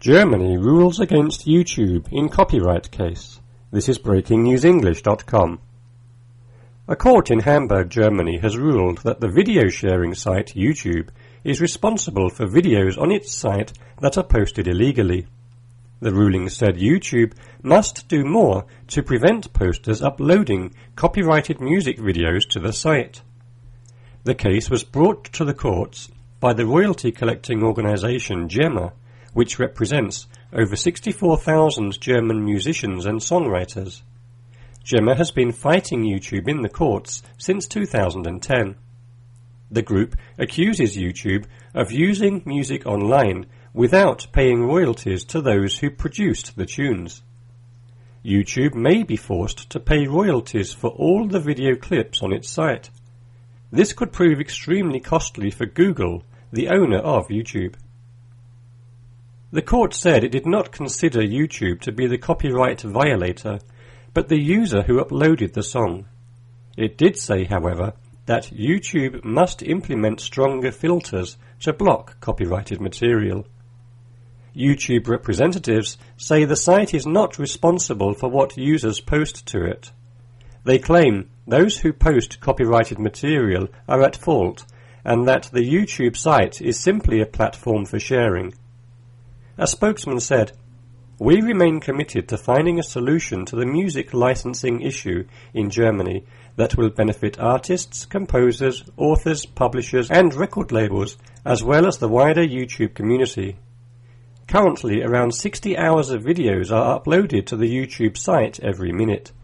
Germany rules against YouTube in copyright case. This is breakingnewsenglish.com. A court in Hamburg, Germany has ruled that the video sharing site YouTube is responsible for videos on its site that are posted illegally. The ruling said YouTube must do more to prevent posters uploading copyrighted music videos to the site. The case was brought to the courts by the royalty collecting organization GEMA which represents over 64,000 German musicians and songwriters. GEMA has been fighting YouTube in the courts since 2010. The group accuses YouTube of using music online without paying royalties to those who produced the tunes. YouTube may be forced to pay royalties for all the video clips on its site. This could prove extremely costly for Google, the owner of YouTube. The court said it did not consider YouTube to be the copyright violator, but the user who uploaded the song. It did say, however, that YouTube must implement stronger filters to block copyrighted material. YouTube representatives say the site is not responsible for what users post to it. They claim those who post copyrighted material are at fault and that the YouTube site is simply a platform for sharing. A spokesman said, We remain committed to finding a solution to the music licensing issue in Germany that will benefit artists, composers, authors, publishers, and record labels, as well as the wider YouTube community. Currently, around 60 hours of videos are uploaded to the YouTube site every minute.